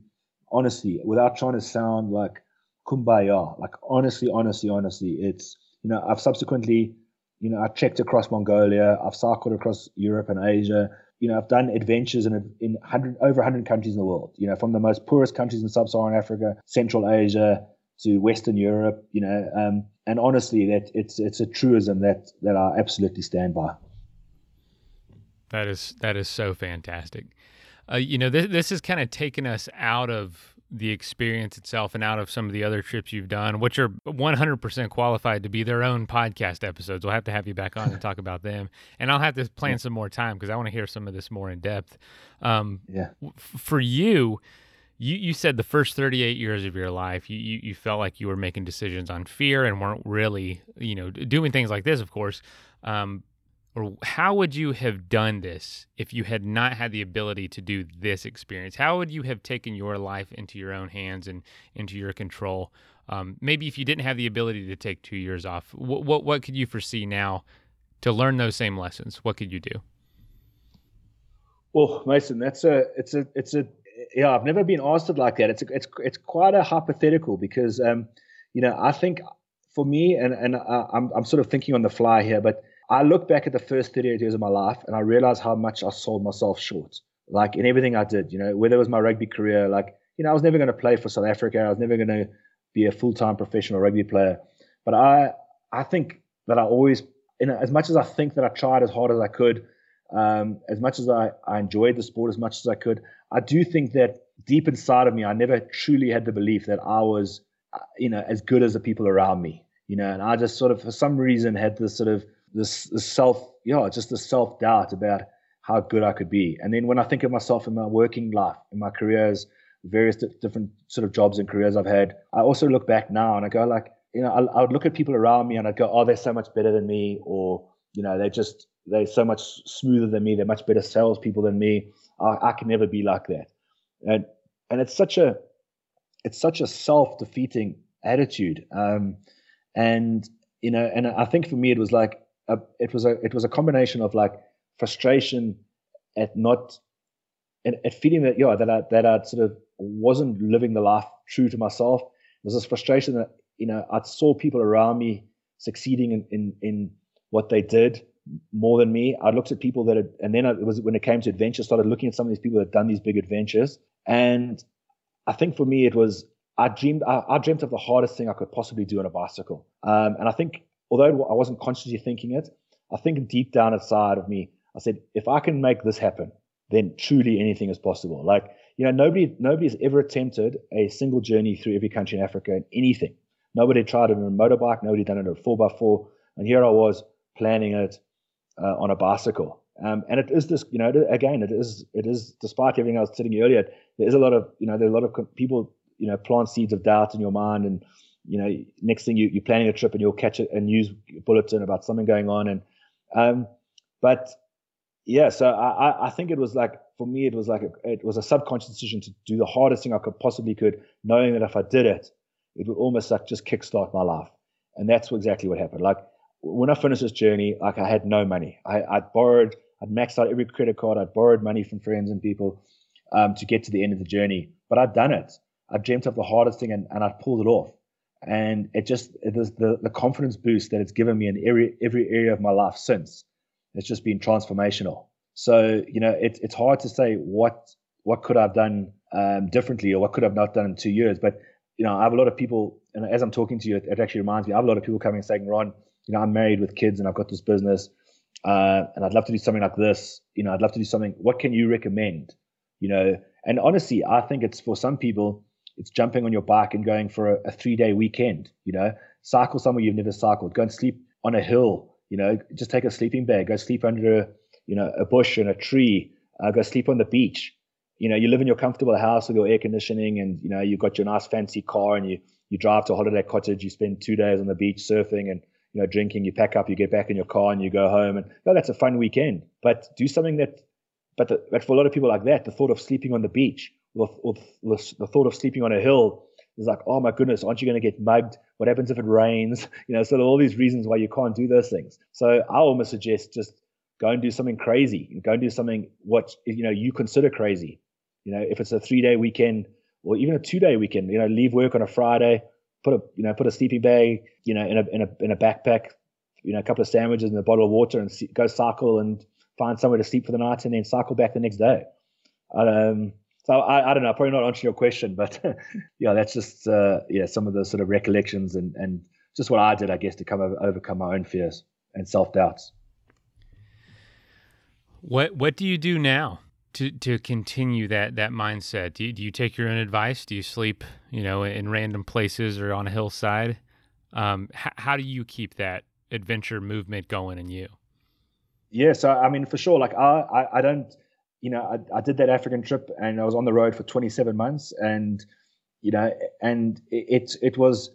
honestly, without trying to sound like kumbaya, like honestly, honestly, honestly, it's, you know, I've subsequently, you know, I checked across Mongolia, I've cycled across Europe and Asia. You know, I've done adventures in in 100, over 100 countries in the world. You know, from the most poorest countries in sub-Saharan Africa, Central Asia, to Western Europe. You know, um, and honestly, that it's it's a truism that that I absolutely stand by. That is that is so fantastic. Uh, you know, this this has kind of taken us out of the experience itself and out of some of the other trips you've done, which are 100% qualified to be their own podcast episodes. We'll have to have you back on and talk about them. And I'll have to plan some more time because I want to hear some of this more in depth. Um, yeah. For you, you, you said the first 38 years of your life, you, you, you felt like you were making decisions on fear and weren't really, you know, doing things like this, of course. Um, or how would you have done this if you had not had the ability to do this experience? How would you have taken your life into your own hands and into your control? Um, maybe if you didn't have the ability to take two years off, what, what what could you foresee now to learn those same lessons? What could you do? Well, Mason, that's a it's a it's a yeah. I've never been asked it like that. It's a, it's it's quite a hypothetical because um, you know I think for me and and I, I'm I'm sort of thinking on the fly here, but I look back at the first 38 years of my life and I realize how much I sold myself short. Like in everything I did, you know, whether it was my rugby career, like, you know, I was never going to play for South Africa. I was never going to be a full time professional rugby player. But I, I think that I always, you know, as much as I think that I tried as hard as I could, um, as much as I, I enjoyed the sport as much as I could, I do think that deep inside of me, I never truly had the belief that I was, uh, you know, as good as the people around me, you know, and I just sort of, for some reason, had this sort of, this, this self, yeah, just the self doubt about how good I could be. And then when I think of myself in my working life, in my careers, various different sort of jobs and careers I've had, I also look back now and I go like, you know, I, I would look at people around me and I'd go, oh, they're so much better than me, or you know, they just they're so much smoother than me. They're much better salespeople than me. I, I can never be like that. And and it's such a it's such a self defeating attitude. Um, and you know, and I think for me it was like a, it was a it was a combination of like frustration at not and at feeling that yeah that I that I sort of wasn't living the life true to myself. Was this frustration that you know I saw people around me succeeding in in, in what they did more than me. I looked at people that had, and then it was when it came to adventure, started looking at some of these people that had done these big adventures, and I think for me it was I dreamed I, I dreamt of the hardest thing I could possibly do on a bicycle, um, and I think although I wasn't consciously thinking it, I think deep down inside of me, I said, if I can make this happen, then truly anything is possible. Like, you know, nobody nobody has ever attempted a single journey through every country in Africa in anything. Nobody tried it on a motorbike, nobody done it on a four by four, and here I was planning it uh, on a bicycle. Um, and it is this, you know, again, it is, it is, despite everything I was sitting earlier, there is a lot of, you know, there are a lot of people, you know, plant seeds of doubt in your mind and you know, next thing you, you're planning a trip and you'll catch a, news bulletin about something going on. And, um, but yeah, so I, I think it was like, for me, it was like, a, it was a subconscious decision to do the hardest thing I could possibly could, knowing that if I did it, it would almost like just kickstart my life. And that's exactly what happened. Like when I finished this journey, like I had no money. I, I'd borrowed, I'd maxed out every credit card. I'd borrowed money from friends and people um, to get to the end of the journey. But I'd done it. I dreamt of the hardest thing and, and I pulled it off and it just it the the confidence boost that it's given me in every every area of my life since. It's just been transformational. So you know, it's it's hard to say what what could I've done um, differently or what could I've not done in two years. But you know, I have a lot of people, and as I'm talking to you, it, it actually reminds me. I have a lot of people coming and saying, "Ron, you know, I'm married with kids and I've got this business, uh, and I'd love to do something like this. You know, I'd love to do something. What can you recommend? You know, and honestly, I think it's for some people it's jumping on your bike and going for a, a three day weekend. You know, cycle somewhere you've never cycled. Go and sleep on a hill. You know, just take a sleeping bag. Go sleep under a you know a bush and a tree. Uh, go sleep on the beach. You know, you live in your comfortable house with your air conditioning, and you know you've got your nice fancy car, and you you drive to a holiday cottage. You spend two days on the beach surfing and you know drinking. You pack up, you get back in your car, and you go home. And no, that's a fun weekend. But do something that, but the, but for a lot of people like that, the thought of sleeping on the beach or, or the, the thought of sleeping on a hill is like, oh my goodness, aren't you going to get mugged? What happens if it rains? You know, so there are all these reasons why you can't do those things. So I almost suggest just go and do something crazy. Go and do something what you know you consider crazy. You know, if it's a three day weekend or even a two day weekend. You know, leave work on a Friday, put a you know put a sleeping bag you know in a in a in a backpack, you know a couple of sandwiches and a bottle of water, and see, go cycle and find somewhere to sleep for the night, and then cycle back the next day. Um, so I, I don't know, probably not answering your question, but yeah, that's just uh, yeah some of the sort of recollections and and just what I did, I guess, to come over, overcome my own fears and self doubts. What what do you do now to to continue that that mindset? Do you, do you take your own advice? Do you sleep, you know, in random places or on a hillside? Um, h- how do you keep that adventure movement going in you? Yeah, so I mean, for sure, like I I, I don't, you know, I, I did that African trip and I was on the road for 27 months, and you know, and it it, it was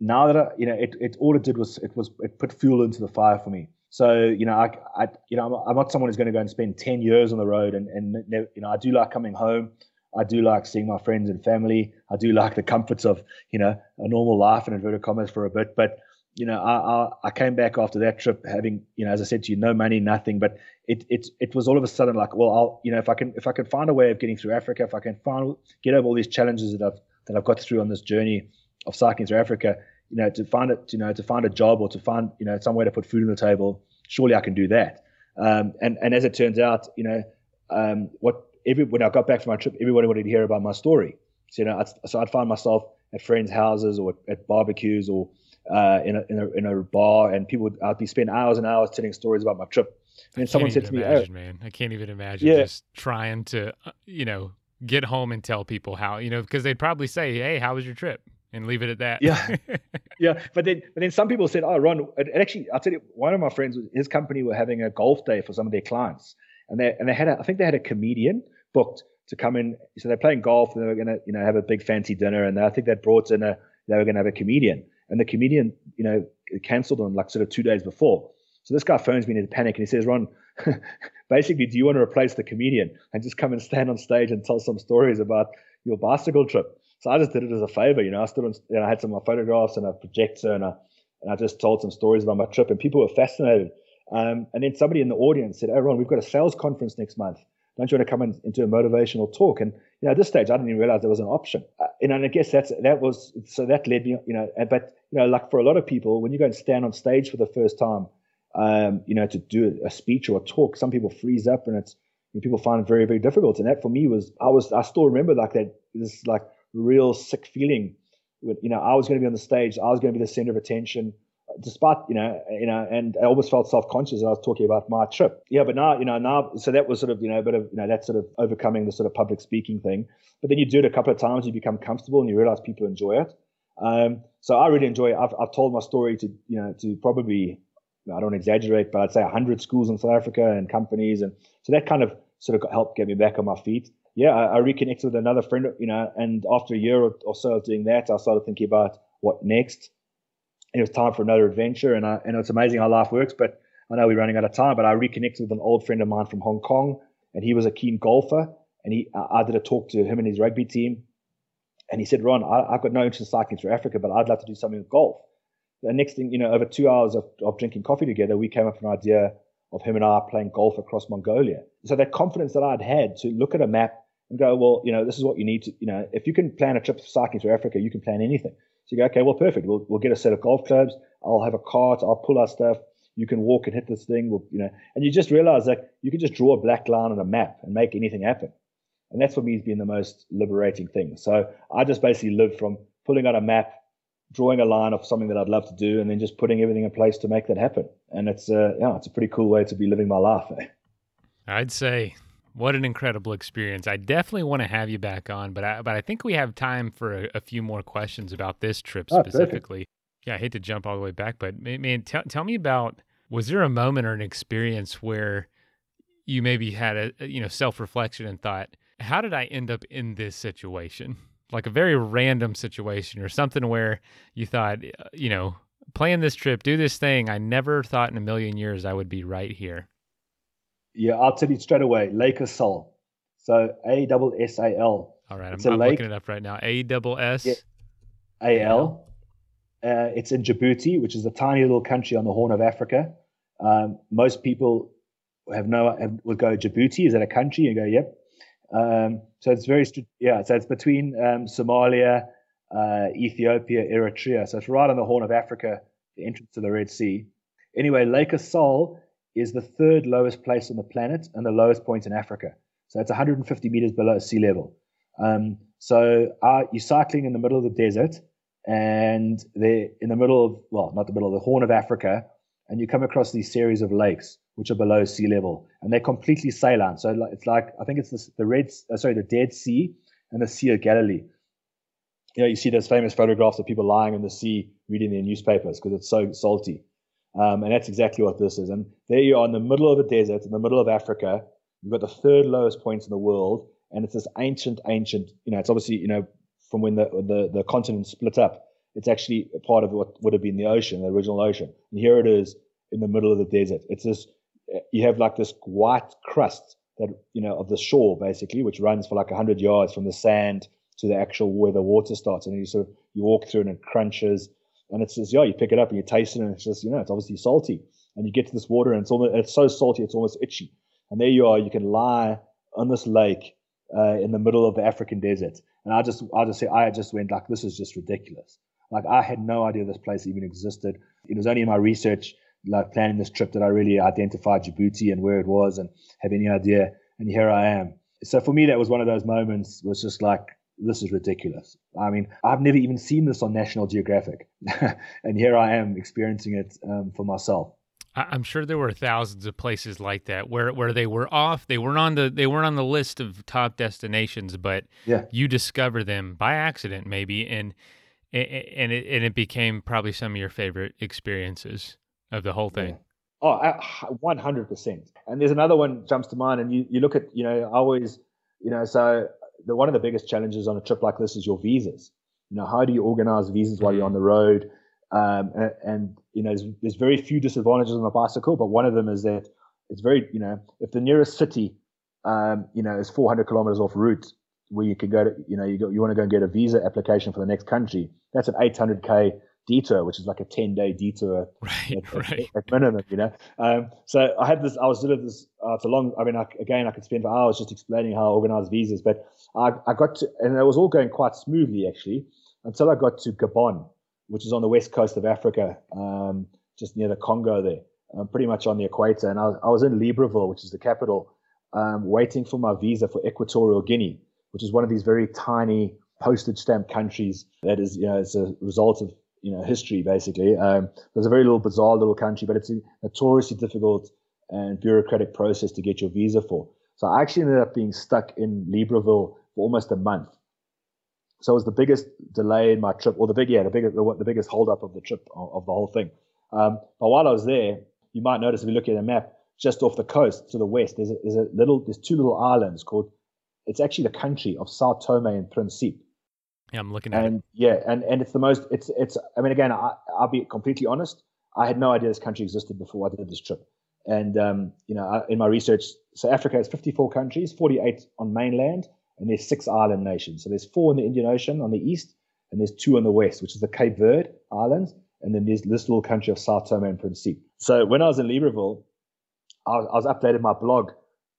now that I, you know, it, it all it did was it was it put fuel into the fire for me. So you know, I, I you know, I'm, I'm not someone who's going to go and spend ten years on the road, and and you know, I do like coming home. I do like seeing my friends and family. I do like the comforts of you know a normal life in inverted commas for a bit. But you know, I, I, I came back after that trip having you know, as I said to you, no money, nothing. But it it it was all of a sudden like, well, I'll you know, if I can if I can find a way of getting through Africa, if I can find get over all these challenges that I've that I've got through on this journey of cycling through Africa, you know, to find it, you know, to find a job or to find, you know, some way to put food on the table, surely I can do that. Um, and and as it turns out, you know, um, what every when I got back from my trip, everybody wanted to hear about my story. So you know, I'd, so I'd find myself at friends' houses or at barbecues or uh, in, a, in a in a bar, and people would I'd be spending hours and hours telling stories about my trip. And then someone said to me, imagine, "Oh, man, I can't even imagine yeah. just trying to, uh, you know, get home and tell people how, you know, because they'd probably say, "Hey, how was your trip?" And leave it at that. Yeah, yeah. But then, but then some people said, "Oh, Ron." Actually, I'll tell you, one of my friends, his company were having a golf day for some of their clients, and they and they had, a, I think they had a comedian booked to come in. So they're playing golf, and they were going to, you know, have a big fancy dinner, and I think they brought in a, they were going to have a comedian, and the comedian, you know, cancelled on like sort of two days before. So this guy phones me in a panic, and he says, "Ron." basically, do you want to replace the comedian and just come and stand on stage and tell some stories about your bicycle trip? So I just did it as a favor, you know. I stood on, and I had some of my photographs and a projector and I, and I just told some stories about my trip and people were fascinated. Um, and then somebody in the audience said, "Oh, Ron, we've got a sales conference next month. Don't you want to come in, into a motivational talk?" And you know, at this stage, I didn't even realize there was an option. Uh, and I guess that's that was so that led me, you know. But you know, like for a lot of people, when you go and stand on stage for the first time, um, you know, to do a speech or a talk, some people freeze up, and it's you know, people find it very, very difficult. And that for me was, I was, I still remember like that. This like real sick feeling. With, you know, I was going to be on the stage. I was going to be the center of attention, despite you know, you know, and I almost felt self conscious. I was talking about my trip. Yeah, but now, you know, now, so that was sort of you know a bit of you know that sort of overcoming the sort of public speaking thing. But then you do it a couple of times, you become comfortable, and you realize people enjoy it. Um, so I really enjoy it. I've, I've told my story to you know to probably I don't exaggerate, but I'd say 100 schools in South Africa and companies, and so that kind of sort of helped get me back on my feet yeah, I, I, reconnected with another friend, you know, and after a year or, or, so of doing that, I started thinking about what next. It was time for another adventure, and I, and it's amazing how life works. But I know we're running out of time. But I reconnected with an old friend of mine from Hong Kong, and he was a keen golfer. And he, I, did a talk to him and his rugby team, and he said, "Ron, I, have got no interest in cycling through Africa, but I'd love to do something with golf." The next thing, you know, over two hours of, of drinking coffee together, we came up with an idea of him and I playing golf across Mongolia. So that confidence that I'd had to look at a map go, well, you know, this is what you need to, you know, if you can plan a trip for cycling through Africa, you can plan anything. So you go, okay, well, perfect. We'll, we'll get a set of golf clubs. I'll have a cart. I'll pull our stuff. You can walk and hit this thing. We'll, you know, and you just realize that you can just draw a black line on a map and make anything happen. And that's for me has been the most liberating thing. So I just basically live from pulling out a map, drawing a line of something that I'd love to do, and then just putting everything in place to make that happen. And it's, uh, yeah, it's a pretty cool way to be living my life. Eh? I'd say what an incredible experience! I definitely want to have you back on, but I, but I think we have time for a, a few more questions about this trip oh, specifically. yeah, I hate to jump all the way back, but man, tell tell me about was there a moment or an experience where you maybe had a you know self reflection and thought, how did I end up in this situation? Like a very random situation or something where you thought, you know, plan this trip, do this thing. I never thought in a million years I would be right here. Yeah, I'll tell you straight away. Lake Assal. So A double S A L. All right, I'm, I'm looking it up right now. A double S A L. Uh, it's in Djibouti, which is a tiny little country on the Horn of Africa. Um, most people have no have, would go Djibouti. Is that a country? And go, yep. Um, so it's very, yeah, so it's between um, Somalia, uh, Ethiopia, Eritrea. So it's right on the Horn of Africa, the entrance to the Red Sea. Anyway, Lake Assal is the third lowest place on the planet and the lowest point in Africa. So it's 150 meters below sea level. Um, so uh, you're cycling in the middle of the desert, and they're in the middle of, well, not the middle of the Horn of Africa, and you come across these series of lakes which are below sea level, and they're completely saline. So it's like I think it's the, the Red, uh, sorry, the Dead Sea and the Sea of Galilee. You know, you see those famous photographs of people lying in the sea reading their newspapers because it's so salty, um, and that's exactly what this is. And there you are in the middle of the desert, in the middle of Africa. You've got the third lowest points in the world, and it's this ancient, ancient. You know, it's obviously you know from when the the, the continent split up. It's actually a part of what would have been the ocean, the original ocean. And here it is in the middle of the desert. It's this you have like this white crust that you know of the shore basically, which runs for like hundred yards from the sand to the actual where the water starts, and you sort of you walk through and it crunches, and it says, yeah, you pick it up and you taste it, and it's just you know it's obviously salty, and you get to this water and it's almost it's so salty it's almost itchy, and there you are, you can lie on this lake uh, in the middle of the African desert, and I just I just say I just went like this is just ridiculous. Like I had no idea this place even existed. It was only in my research like planning this trip that I really identified Djibouti and where it was and have any idea. And here I am. So for me, that was one of those moments. Was just like this is ridiculous. I mean, I've never even seen this on National Geographic, and here I am experiencing it um, for myself. I'm sure there were thousands of places like that where where they were off. They weren't on the they weren't on the list of top destinations, but yeah. you discover them by accident, maybe, and and it and it became probably some of your favorite experiences of the whole thing. Yeah. Oh, one hundred percent. And there's another one jumps to mind, and you, you look at you know I always you know so the one of the biggest challenges on a trip like this is your visas. You know how do you organize visas while you're on the road? Um, and, and, you know there's, there's very few disadvantages on a bicycle, but one of them is that it's very you know if the nearest city um, you know is 400 kilometers off route where you can go to you know you go, you want to go and get a visa application for the next country that's an 800k detour, which is like a 10 day detour right, at, right. At, minimum, you know. Um, so I had this, I was doing this, uh, it's a long, I mean, I, again, I could spend for hours just explaining how I organize visas, but I, I got to, and it was all going quite smoothly actually, until I got to Gabon, which is on the west coast of Africa, um, just near the Congo there, um, pretty much on the equator. And I was, I was in Libreville, which is the capital, um, waiting for my visa for Equatorial Guinea, which is one of these very tiny postage stamp countries that is, you know, as a result of you know history basically. Um, a very little bizarre little country, but it's a notoriously difficult and bureaucratic process to get your visa for. So I actually ended up being stuck in Libreville for almost a month. So it was the biggest delay in my trip, or the big yeah, the biggest the, the biggest holdup of the trip of, of the whole thing. Um, but while I was there, you might notice if you look at a map, just off the coast to the west, there's a, there's a little there's two little islands called. It's actually the country of Sao Tome and Principe. Yeah, I'm looking at and, it. Yeah, and and it's the most. It's it's. I mean, again, I, will be completely honest. I had no idea this country existed before I did this trip. And um, you know, in my research, so Africa has 54 countries, 48 on mainland, and there's six island nations. So there's four in the Indian Ocean on the east, and there's two on the west, which is the Cape Verde Islands, and then there's this little country of Sao Tome and Principe. So when I was in Libreville, I was, I was updating my blog,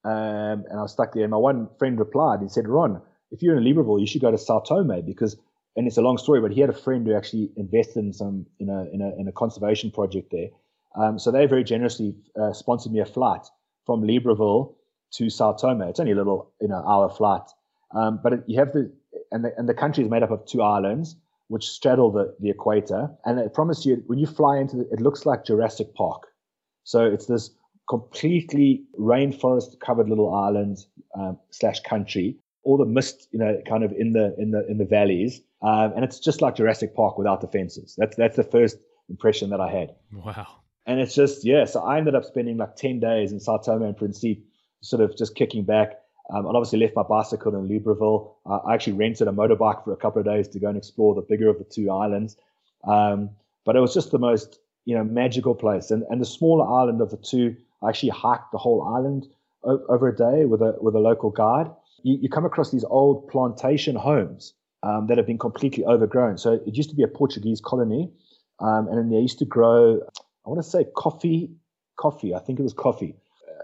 um, and I was stuck there. And my one friend replied and said, "Ron, if you're in Libreville, you should go to Sao Tome because, and it's a long story, but he had a friend who actually invested in some in a in a, in a conservation project there. Um, so they very generously uh, sponsored me a flight from Libreville to Sao Tome. It's only a little you know hour flight, um, but it, you have the and the and the country is made up of two islands which straddle the, the equator, and I promise you, when you fly into it, it looks like Jurassic Park. So it's this completely rainforest covered little island um, slash country all the mist, you know, kind of in the in the in the valleys, um, and it's just like Jurassic Park without the fences. That's that's the first impression that I had. Wow. And it's just yeah. So I ended up spending like ten days in Sao Tome and Principe, sort of just kicking back. Um, I obviously left my bicycle in Libreville. Uh, I actually rented a motorbike for a couple of days to go and explore the bigger of the two islands. Um, but it was just the most you know magical place. And and the smaller island of the two, I actually hiked the whole island over a day with a with a local guide you, you come across these old plantation homes um, that have been completely overgrown. So it used to be a Portuguese colony, um, and they used to grow, I want to say coffee, coffee. I think it was coffee.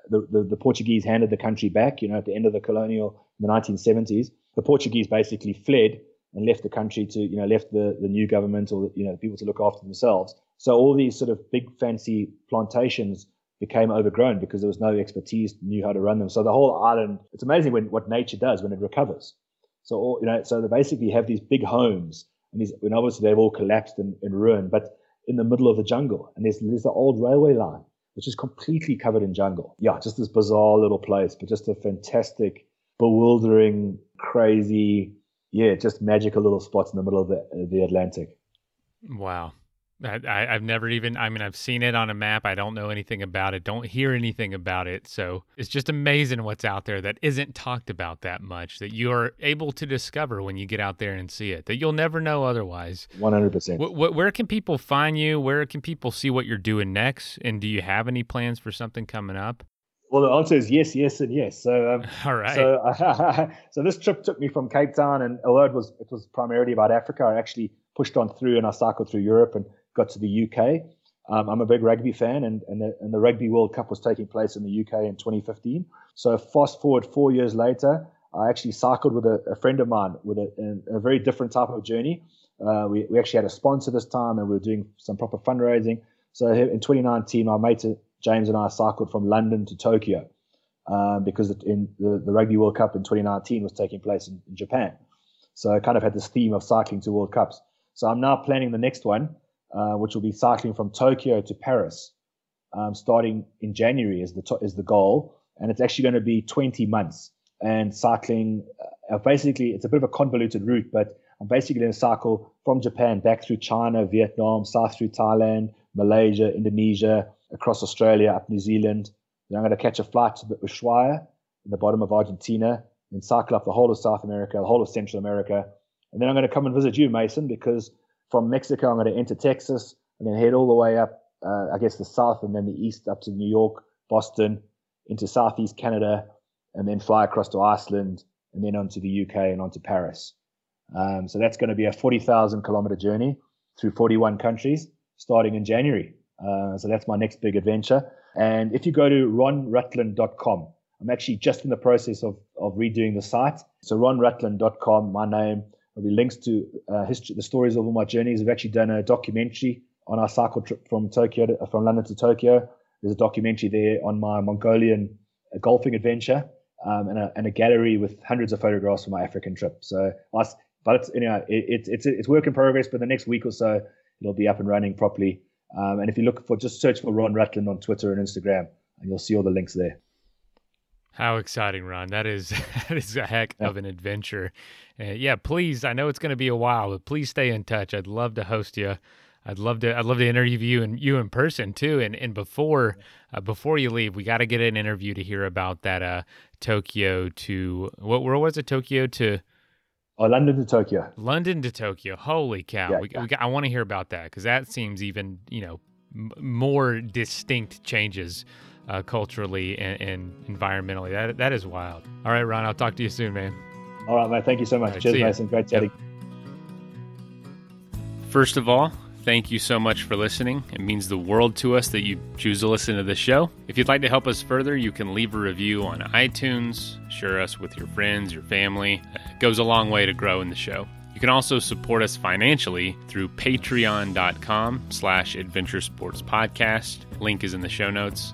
The, the, the, Portuguese handed the country back, you know, at the end of the colonial in the 1970s, the Portuguese basically fled and left the country to, you know, left the, the new government or, you know, the people to look after themselves. So all these sort of big fancy plantations became overgrown because there was no expertise knew how to run them. So the whole island, it's amazing when what nature does when it recovers. So all, you know, so they basically have these big homes, and these, and obviously they've all collapsed and, and ruined, but in the middle of the jungle, and there's there's the old railway line which is completely covered in jungle. Yeah, just this bizarre little place, but just a fantastic, bewildering, crazy, yeah, just magical little spots in the middle of the the Atlantic. Wow. I, have never even, I mean, I've seen it on a map. I don't know anything about it, don't hear anything about it. So it's just amazing what's out there that isn't talked about that much that you're able to discover when you get out there and see it that you'll never know otherwise. 100%. Wh- wh- where can people find you? Where can people see what you're doing next? And do you have any plans for something coming up? Well, the answer is yes, yes, and yes. So, um, all right. So, uh, so this trip took me from Cape Town, and although it was it was primarily about Africa, I actually pushed on through and I cycled through Europe and got to the UK. Um, I'm a big rugby fan, and, and the, and, the, Rugby World Cup was taking place in the UK in 2015. So, fast forward four years later, I actually cycled with a, a friend of mine with a, a, very different type of journey. Uh, we, we actually had a sponsor this time, and we were doing some proper fundraising. So, in 2019, my mate James and I cycled from London to Tokyo um, because in the, the Rugby World Cup in 2019 was taking place in, in Japan. So, I kind of had this theme of cycling to World Cups. So, I'm now planning the next one uh, which will be cycling from Tokyo to Paris, um, starting in January is the to- is the goal, and it's actually going to be 20 months. And cycling, uh, basically, it's a bit of a convoluted route, but I'm basically going to cycle from Japan back through China, Vietnam, south through Thailand, Malaysia, Indonesia, across Australia, up New Zealand. Then I'm going to catch a flight to the Ushuaia in the bottom of Argentina, and cycle up the whole of South America, the whole of Central America. And then I'm going to come and visit you, Mason, because from Mexico, I'm going to enter Texas and then head all the way up, uh, I guess, the south and then the east up to New York, Boston, into southeast Canada, and then fly across to Iceland and then onto the UK and onto Paris. Um, so that's going to be a 40,000 kilometer journey through 41 countries starting in January. Uh, so that's my next big adventure. And if you go to ronrutland.com, I'm actually just in the process of, of redoing the site. So ronrutland.com, my name, There'll be links to uh, history, the stories of all my journeys. We've actually done a documentary on our cycle trip from Tokyo, to, from London to Tokyo. There's a documentary there on my Mongolian uh, golfing adventure, um, and, a, and, a, gallery with hundreds of photographs from my African trip. So, but it's you know it, it, it's it's work in progress. But the next week or so, it'll be up and running properly. Um, and if you look for, just search for Ron Rutland on Twitter and Instagram, and you'll see all the links there. How exciting, Ron! That is that is a heck yeah. of an adventure. Uh, yeah, please. I know it's going to be a while, but please stay in touch. I'd love to host you. I'd love to. I'd love to interview you and you in person too. And and before uh, before you leave, we got to get an interview to hear about that uh, Tokyo to what? Where was it? Tokyo to. Oh, London to Tokyo. London to Tokyo. Holy cow! Yeah, we, yeah. we got, I want to hear about that because that seems even you know m- more distinct changes uh, culturally and, and, environmentally. That that is wild. All right, Ron. I'll talk to you soon, man. All right, man. Thank you so much. Right, Cheers, Mason. Great chatting. Yep. First of all, thank you so much for listening. It means the world to us that you choose to listen to this show. If you'd like to help us further, you can leave a review on iTunes, share us with your friends, your family. It goes a long way to grow in the show. You can also support us financially through patreon.com slash adventure sports podcast. Link is in the show notes.